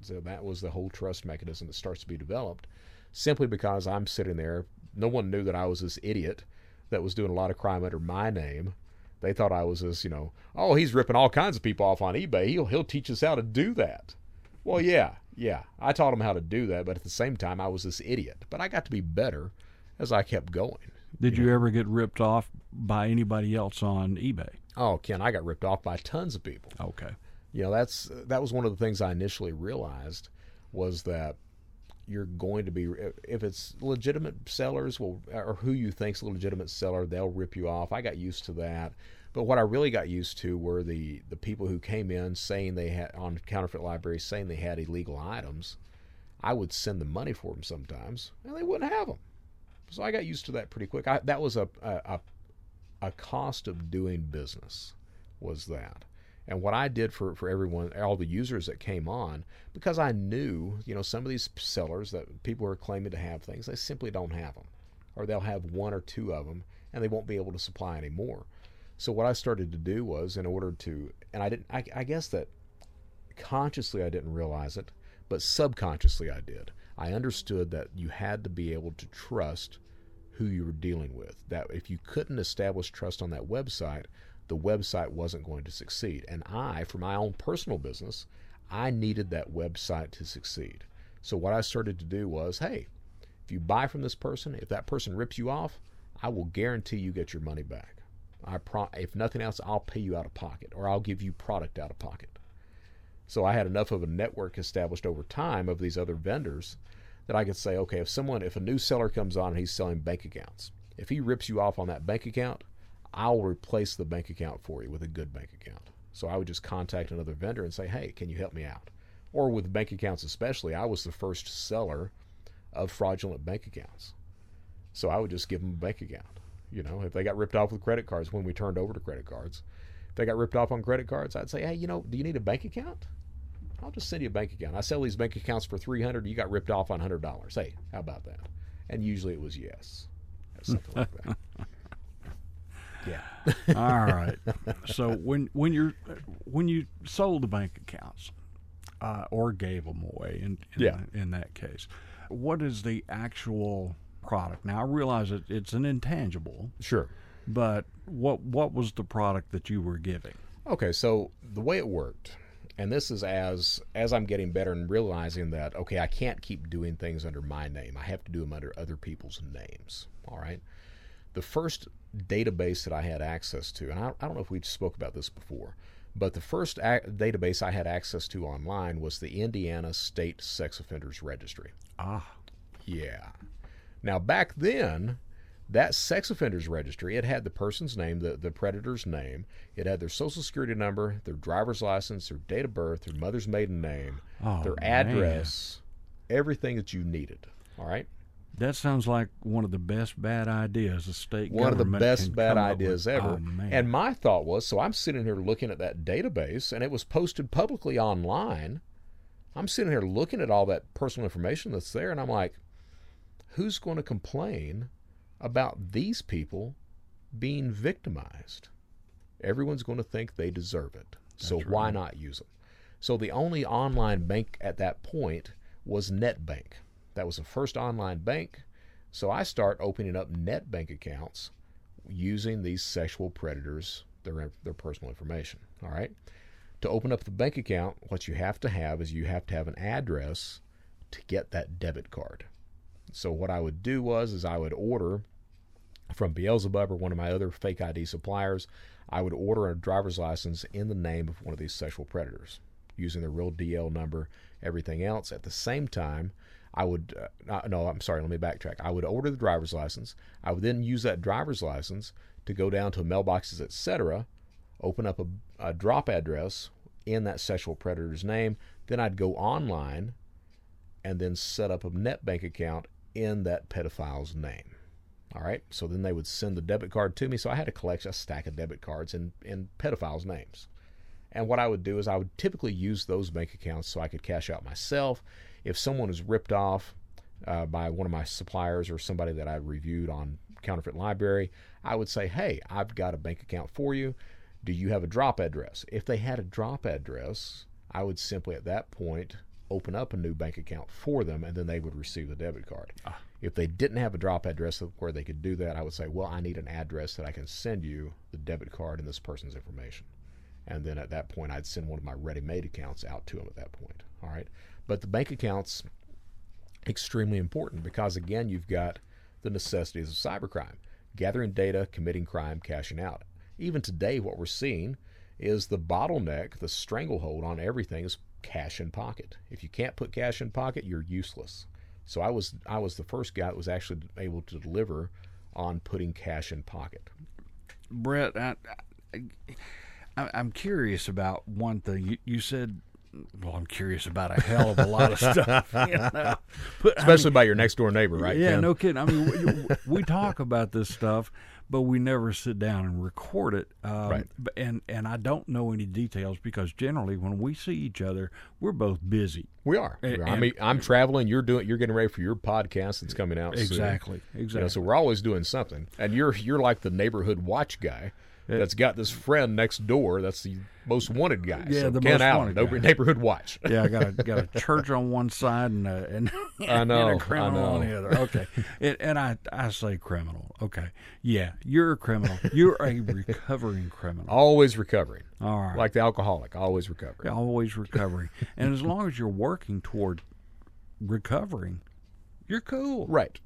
So that was the whole trust mechanism that starts to be developed simply because I'm sitting there. No one knew that I was this idiot that was doing a lot of crime under my name. They thought I was this, you know, oh, he's ripping all kinds of people off on eBay. He'll he'll teach us how to do that. Well, yeah, yeah. I taught him how to do that, but at the same time, I was this idiot. But I got to be better as I kept going. Did you ever get ripped off by anybody else on eBay? Oh, Ken, I got ripped off by tons of people. Okay. you know that's that was one of the things i initially realized was that you're going to be if it's legitimate sellers will or who you think's a legitimate seller they'll rip you off. I got used to that. But what i really got used to were the the people who came in saying they had on counterfeit libraries saying they had illegal items. I would send them money for them sometimes and they wouldn't have them so i got used to that pretty quick. I, that was a, a a a cost of doing business was that and what I did for, for everyone, all the users that came on, because I knew, you know, some of these sellers that people are claiming to have things, they simply don't have them. Or they'll have one or two of them and they won't be able to supply any more. So what I started to do was in order to, and I didn't, I, I guess that consciously I didn't realize it, but subconsciously I did. I understood that you had to be able to trust who you were dealing with. That if you couldn't establish trust on that website, the website wasn't going to succeed. And I, for my own personal business, I needed that website to succeed. So what I started to do was, hey, if you buy from this person, if that person rips you off, I will guarantee you get your money back. I pro- if nothing else, I'll pay you out of pocket or I'll give you product out of pocket. So I had enough of a network established over time of these other vendors that I could say, okay, if someone, if a new seller comes on and he's selling bank accounts, if he rips you off on that bank account, I'll replace the bank account for you with a good bank account. So I would just contact another vendor and say, hey, can you help me out? Or with bank accounts especially, I was the first seller of fraudulent bank accounts. So I would just give them a bank account. You know, if they got ripped off with credit cards when we turned over to credit cards, if they got ripped off on credit cards, I'd say, hey, you know, do you need a bank account? I'll just send you a bank account. I sell these bank accounts for 300 You got ripped off on $100. Hey, how about that? And usually it was yes. Something like that. Yeah. All right. So when when you're when you sold the bank accounts uh, or gave them away in in, Yeah. in that case, what is the actual product? Now I realize it, it's an intangible, Sure. but what what was the product that you were giving? Okay, so the way it worked, and this is as as I'm getting better and realizing that okay, I can't keep doing things under my name. I have to do them under other people's names. All right. The first database that I had access to, and I, I don't know if we spoke about this before, but the first a- database I had access to online was the Indiana State Sex Offenders Registry. Ah, Yeah. Now back then, that sex offenders registry, it had the person's name, the, the predator's name, it had their social security number, their driver's license, their date of birth, their mother's maiden name, Oh, their man. address, everything that you needed. All right. That sounds like one of the best bad ideas the state One of the best bad ideas with. ever. Oh, and my thought was so I'm sitting here looking at that database and it was posted publicly online. I'm sitting here looking at all that personal information that's there and I'm like, who's going to complain about these people being victimized? Everyone's going to think they deserve it. So That's why not use them? So the only online bank at that point was NetBank. That was the first online bank. So I start opening up net bank accounts using these sexual predators, their their personal information. All right. To open up the bank account, what you have to have is you have to have an address to get that debit card. So what I would do was is I would order from Beelzebub or one of my other fake ID suppliers, I would order a driver's license in the name of one of these sexual predators using the real DL number, everything else. At the same time, I would, uh, no, I'm sorry, let me backtrack. I would order the driver's license. I would then use that driver's license to go down to mailboxes, etc., open up a, a drop address in that sexual predator's name. Then I'd go online and then set up a net bank account in that pedophile's name. All right. So then they would send the debit card to me. So I had to collect a stack of debit cards in, in pedophiles' names. And what I would do is I would typically use those bank accounts so I could cash out myself. If someone is ripped off uh, by one of my suppliers or somebody that I reviewed on Counterfeit Library, I would say, hey, I've got a bank account for you. Do you have a drop address? If they had a drop address, I would simply at that point open up a new bank account for them and then they would receive the debit card. Ah. If they didn't have a drop address where they could do that, I would say, well, I need an address that I can send you the debit card and this person's information. And then at that point, I'd send one of my ready made accounts out to them at that point. All right. But the bank accounts, extremely important because, again, you've got the necessities of cybercrime gathering data, committing crime, cashing out. Even today, what we're seeing is the bottleneck, the stranglehold on everything is cash in pocket. If you can't put cash in pocket, you're useless. So I was I was the first guy that was actually able to deliver on putting cash in pocket. Brett, I, I, am curious about one thing. You, you, said, well, I'm curious about a hell of a lot of stuff, you know? but, especially I mean, by your next door neighbor, right? Yeah, Ken? no kidding. I mean, we, we talk about this stuff, but we never sit down and record it. Um, right. And and I don't know any details because generally when we see each other, we're both busy. We are. And, I mean, I'm traveling. You're doing. You're getting ready for your podcast that's coming out. Exactly. Soon. Exactly. You know, so we're always doing something. And you're you're like the neighborhood watch guy that's got this friend next door that's the most wanted guy. Yeah, so the Ken most Allen, wanted guy. neighborhood watch. yeah, I got a got a church on one side and a, and, I know, and a criminal I know. on the other. Okay, it, and I I say criminal. Okay, yeah, you're a criminal. You're a recovering criminal. Always recovering. All right, Like the alcoholic, always recovering. always recovering. and as long as you're working toward recovering, you're cool. Right.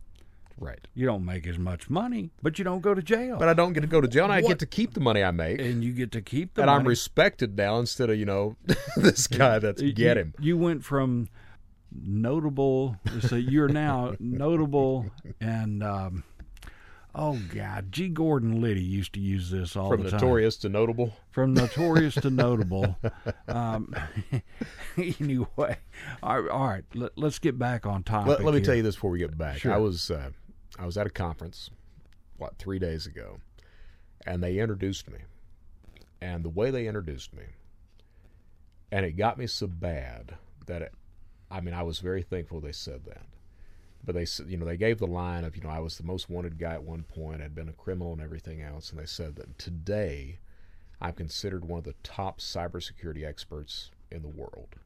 Right. You don't make as much money, but you don't go to jail. But I don't get to go to jail, and I What? get to keep the money I make. and you get to keep the money. I'm respected now instead of, you know, this guy that's You- get him. You went from notable. So you're now notable, and um, oh god, G. Gordon Liddy used to use this all From the time. notorious to notable. From notorious to notable. Um, anyway, all right, all right let, us get back on topic. Let, let me here. tell you this before we get back. I was uh, I was at a conference, what three days ago, and they introduced me, and the way they introduced me, and it got me so bad that it, I mean I was very thankful they said that, but they said you know they gave the line of you know I was the most wanted guy at one point, I'd been a criminal and everything else, and they said that today I'm considered one of the top cybersecurity experts in the world,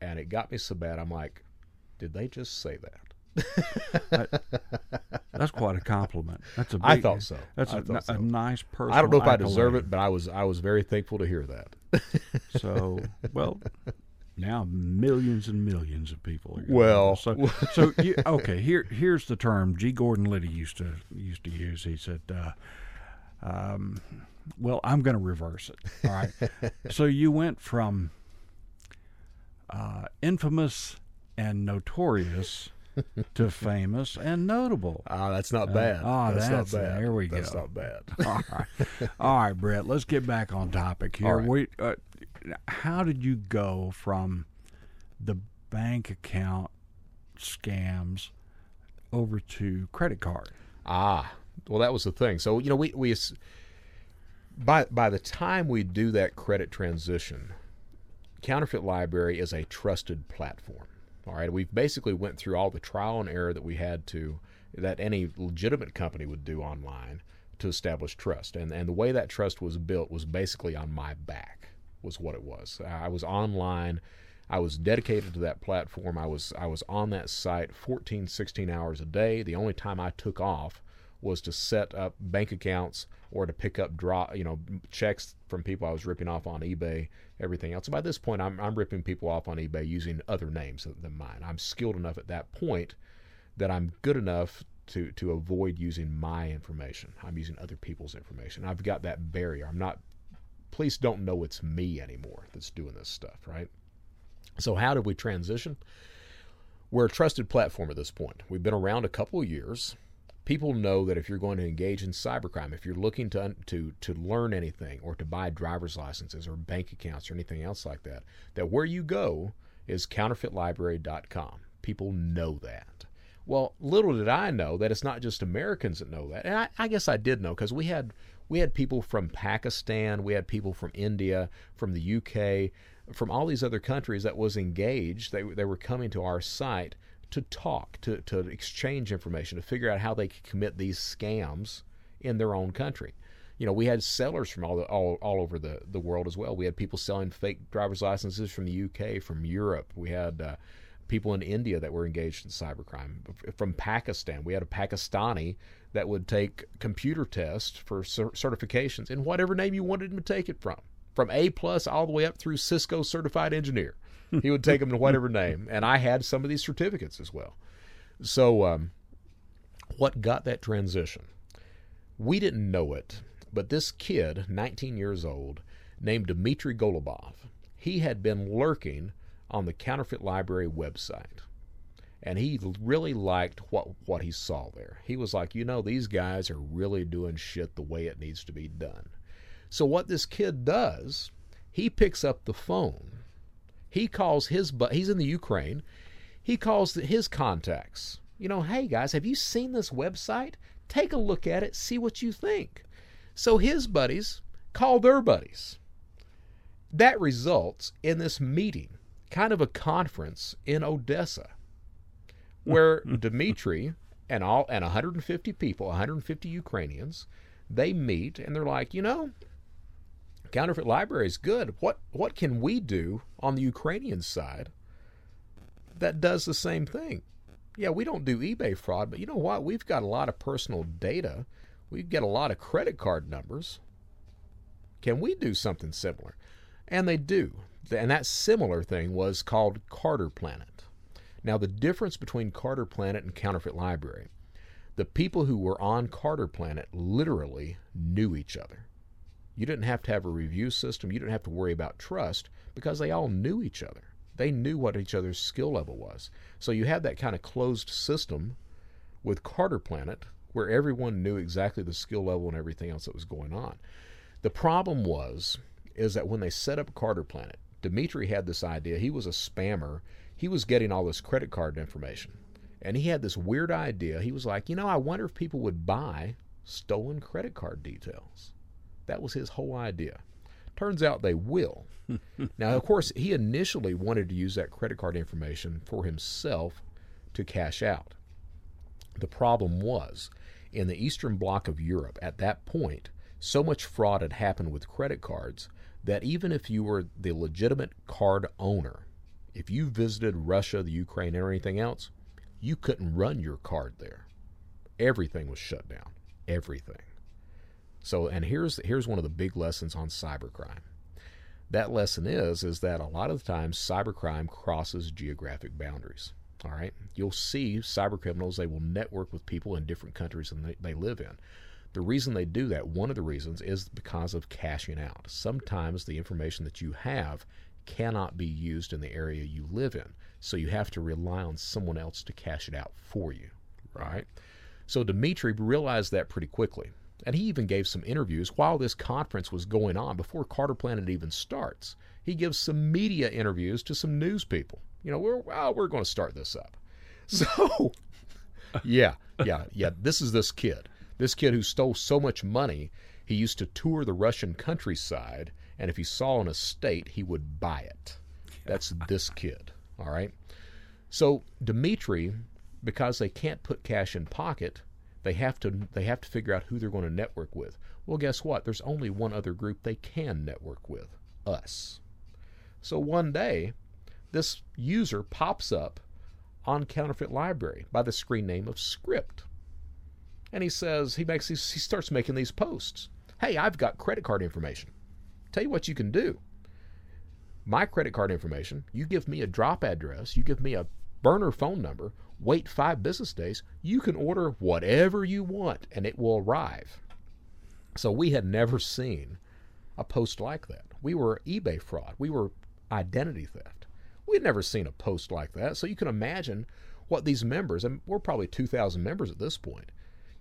and it got me so bad I'm like, did they just say that? That's quite a compliment. That's a big, I thought so. That's a, thought so. a nice person. I don't know if I deserve it, but I was I was very thankful to hear that. So, well, now millions and millions of people. Are Well- so so you, okay. Here here's the term G. Gordon Liddy used to used to use. He said, uh, um, "Well, I'm going to reverse it. All right. so you went from uh, infamous and notorious to famous and notable. Ah, that's not bad. Oh, that's, that's- not bad. there we That's go. That's not bad. All right, all right, Brett. Let's get back on topic here. Right. We, uh, how did you go from the bank account scams over to credit card? Ah, well, that was the thing. So you know, we we by by the time we do that credit transition, Counterfeit Library is a trusted platform. All right, we've basically went through all the trial and error that we had to that any legitimate company would do online to establish trust, and and the way that trust was built was basically on my back was what it was. I was online. I was dedicated to that platform. I was I was on that site 14, 16 hours a day. The only time I took off was to set up bank accounts or to pick up draw, you know, checks from people I was ripping off on eBay, everything else. by this point, I'm, I'm ripping people off on eBay using other names than mine. I'm skilled enough at that point that I'm good enough to to avoid using my information. I'm using other people's information. I've got that barrier. I'm not. Police don't know it's me anymore that's doing this stuff, right? So how did we transition? We're a trusted platform at this point. We've been around a couple of years people know that if you're going to engage in cybercrime, if you're looking to to to learn anything or to buy driver's licenses or bank accounts or anything else like that, that where you go is counterfeitlibrary.com. People know that. Well, little did I know that it's not just Americans that know that, and I, I guess I did know because we had we had people from Pakistan, we had people from India, from the UK, from all these other countries that was engaged. They they were coming to our site to talk, to, to exchange information, to figure out how they could commit these scams in their own country. You know, we had sellers from all, the, all, all over the, the world as well. We had people selling fake driver's licenses from the UK, from Europe. We had uh, people in India that were engaged in cybercrime. From Pakistan, we had a Pakistani that would take computer tests for certifications in whatever name you wanted him to take it from, from A plus all the way up through Cisco certified engineer he would take them to whatever name, and I had some of these certificates as well. So, um, what got that transition? We didn't know it, but this kid, 19 years old, named Dmitry Golubov, he had been lurking on the Counterfeit Library website. And he really liked what, what he saw there. He was like, you know, these guys are really doing shit the way it needs to be done. So, what this kid does, he picks up the phone he calls his but he's in the Ukraine. He calls his contacts. You know, hey guys, have you seen this website? Take a look at it, see what you think. So his buddies call their buddies. That results in this meeting, kind of a conference in Odessa, where Dmitry and all and 150 people, 150 Ukrainians, they meet and they're like, you know, counterfeit library is good. What what can we do on the Ukrainian side that does the same thing? Yeah, we don't do eBay fraud, but you know what? We've got a lot of personal data. We get a lot of credit card numbers. Can we do something similar? And they do. And that similar thing was called CarderPlanet. Now, the difference between CarderPlanet and Counterfeit Library, the people who were on CarderPlanet literally knew each other. You didn't have to have a review system. You didn't have to worry about trust because they all knew each other. They knew what each other's skill level was. So you had that kind of closed system with CarderPlanet where everyone knew exactly the skill level and everything else that was going on. The problem was is that when they set up CarderPlanet, Dimitri had this idea. He was a spammer. He was getting all this credit card information. And he had this weird idea. He was like, you know, I wonder if people would buy stolen credit card details. That was his whole idea. Turns out they will. now, of course, he initially wanted to use that credit card information for himself to cash out. The problem was, in the eastern bloc of Europe at that point, so much fraud had happened with credit cards that even if you were the legitimate card owner, if you visited Russia, the Ukraine, or anything else, you couldn't run your card there. Everything was shut down. Everything. So, and here's here's one of the big lessons on cybercrime. That lesson is is that a lot of the times cybercrime crosses geographic boundaries. All right, you'll see cyber criminals; they will network with people in different countries than they, they live in. The reason they do that, one of the reasons, is because of cashing out. Sometimes the information that you have cannot be used in the area you live in, so you have to rely on someone else to cash it out for you. Right. So Dimitri realized that pretty quickly. And he even gave some interviews while this conference was going on, before CarderPlanet even starts. He gives some media interviews to some news people. You know, we're well, we're going to start this up. So, yeah, yeah, yeah. This is this kid. This kid who stole so much money, he used to tour the Russian countryside, and if he saw an estate, he would buy it. That's this kid. All right. So Dimitri, because they can't put cash in pocket, they have to they have to figure out who they're going to network with. Well, guess what? There's only one other group they can network with, us. So one day, this user pops up on Counterfeit Library by the screen name of Script. and he says he makes these, he starts making these posts. Hey, I've got credit card information. Tell you what you can do. My credit card information. You give me a drop address. You give me a burner phone number. Wait five business days. You can order whatever you want, and it will arrive. So we had never seen a post like that. We were eBay fraud. We were identity theft. We had never seen a post like that. So you can imagine what these members, and we're probably 2,000 members at this point,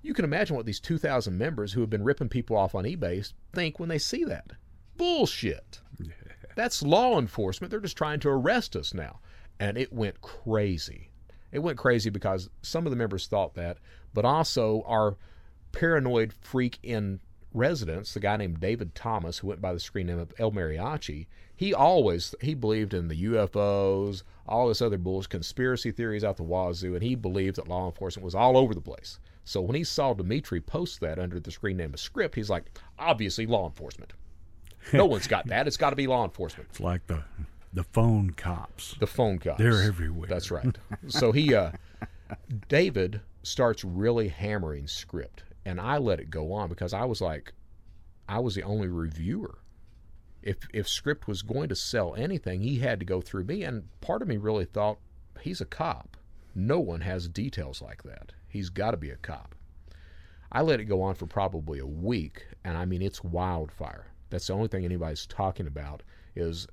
you can imagine what these 2,000 members who have been ripping people off on eBay think when they see that. Bullshit. That's law enforcement. They're just trying to arrest us now. And it went crazy. It went crazy because some of the members thought that, but also our paranoid freak in residence, the guy named David Thomas, who went by the screen name of El Mariachi, he always he believed in the UFOs, all this other bullshit, conspiracy theories out the wazoo, and he believed that law enforcement was all over the place. So when he saw Dimitri post that under the screen name of Script, he's like, obviously law enforcement. No one's got that. It's got to be law enforcement. It's like the the phone cops. The phone cops. They're everywhere. That's right. So he, uh, David starts really hammering Script, and I let it go on because I was like, I was the only reviewer. If if Script was going to sell anything, he had to go through me, and part of me really thought he's a cop. No one has details like that. He's got to be a cop. I let it go on for probably a week, and I mean it's wildfire. That's the only thing anybody's talking about is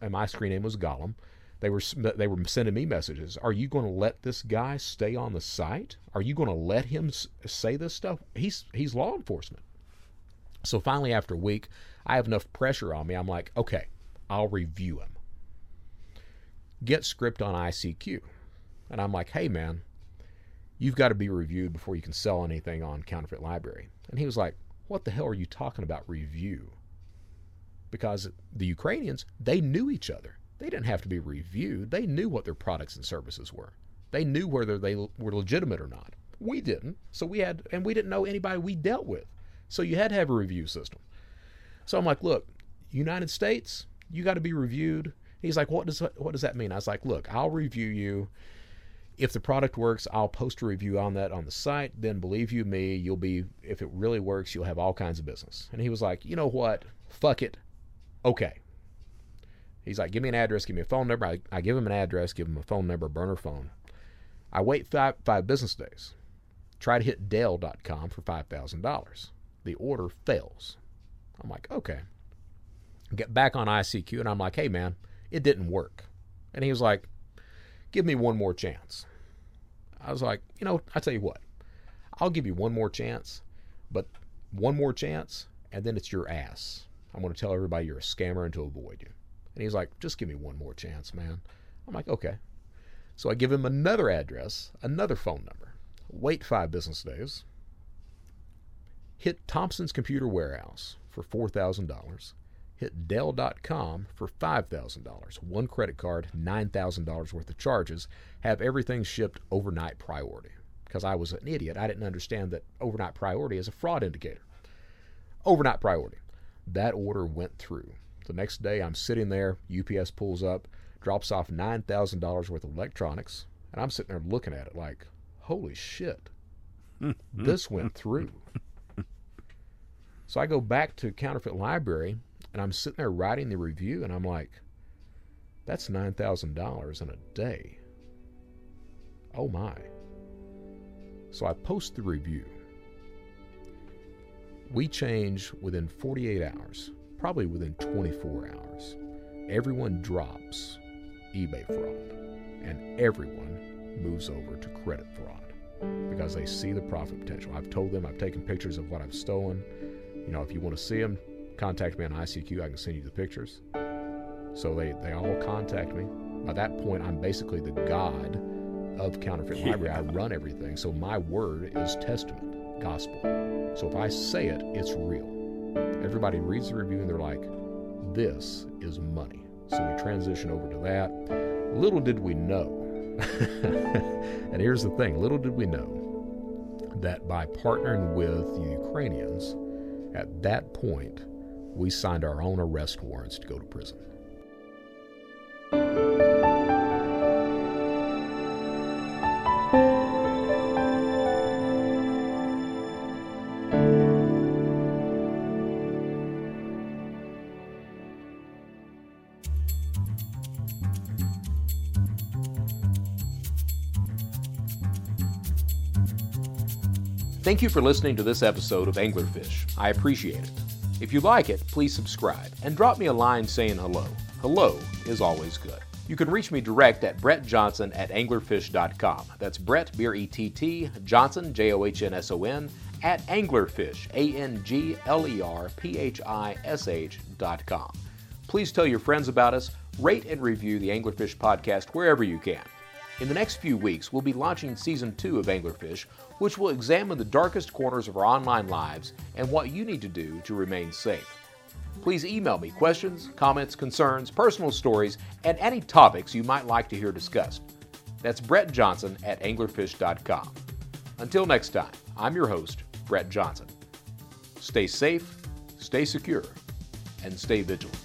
and my screen name was Gollum. They were they were sending me messages. Are you going to let this guy stay on the site? Are you going to let him say this stuff? He's he's law enforcement. So finally, after a week, I have enough pressure on me. I'm like, okay, I'll review him. Get script on ICQ, and I'm like, hey man, you've got to be reviewed before you can sell anything on Counterfeit Library. And he was like, what the hell are you talking about review? Because the Ukrainians, they knew each other. They didn't have to be reviewed. They knew what their products and services were. They knew whether they were legitimate or not. We didn't. So we had, and we didn't know anybody we dealt with. So you had to have a review system. So I'm like, look, United States, you got to be reviewed. He's like, what does what does that mean? I was like, look, I'll review you. If the product works, I'll post a review on that on the site. Then believe you me, you'll be if it really works, you'll have all kinds of business. And he was like, you know what? Fuck it. Okay. He's like, give me an address, give me a phone number. I, I give him an address, give him a phone number, burner phone. I wait five, five business days. Try to hit Dell.com for $5,000. The order fails. I'm like, okay. Get back on ICQ and I'm like, hey, man, it didn't work. And he was like, give me one more chance. I was like, you know, I tell you what, I'll give you one more chance, but one more chance, and then it's your ass. I'm going to tell everybody you're a scammer and to avoid you. And he's like, just give me one more chance, man. I'm like, okay. So I give him another address, another phone number. Wait five business days. Hit Thompson's Computer Warehouse for $4,000. Hit Dell.com for $5,000. One credit card, $9,000 worth of charges. Have everything shipped overnight priority. Because I was an idiot. I didn't understand that overnight priority is a fraud indicator. Overnight priority. That order went through. The next day, I'm sitting there. UPS pulls up, drops off $9,000 worth of electronics, and I'm sitting there looking at it like, holy shit, this went through. So I go back to Counterfeit Library, and I'm sitting there writing the review, and I'm like, that's $9,000 in a day. Oh my. So I post the review we change within 48 hours, probably within 24 hours. Everyone drops eBay fraud, and everyone moves over to credit fraud because they see the profit potential. I've told them, I've taken pictures of what I've stolen. You know, if you want to see them, contact me on ICQ. I can send you the pictures. So they, they all contact me. By that point, I'm basically the god of counterfeit yeah. library. I run everything. So my word is testament, gospel. So if I say it, it's real. Everybody reads the review and they're like, this is money. So we transition over to that. Little did we know, and here's the thing little did we know that by partnering with the Ukrainians, at that point, we signed our own arrest warrants to go to prison. Thank you for listening to this episode of Anglerphish. I appreciate it. If you like it, please subscribe and drop me a line saying hello. Hello is always good. You can reach me direct at Brett Johnson at anglerphish.com. That's Brett, B R E T T, Johnson, J O H N S O N, at anglerphish, A N G L E R P H I S H.com. Please tell your friends about us, rate and review the Anglerphish podcast wherever you can. In the next few weeks, we'll be launching season two of Anglerphish, which will examine the darkest corners of our online lives and what you need to do to remain safe. Please email me questions, comments, concerns, personal stories, and any topics you might like to hear discussed. That's Brett Johnson at anglerphish.com. Until next time, I'm your host, Brett Johnson. Stay safe, stay secure, and stay vigilant.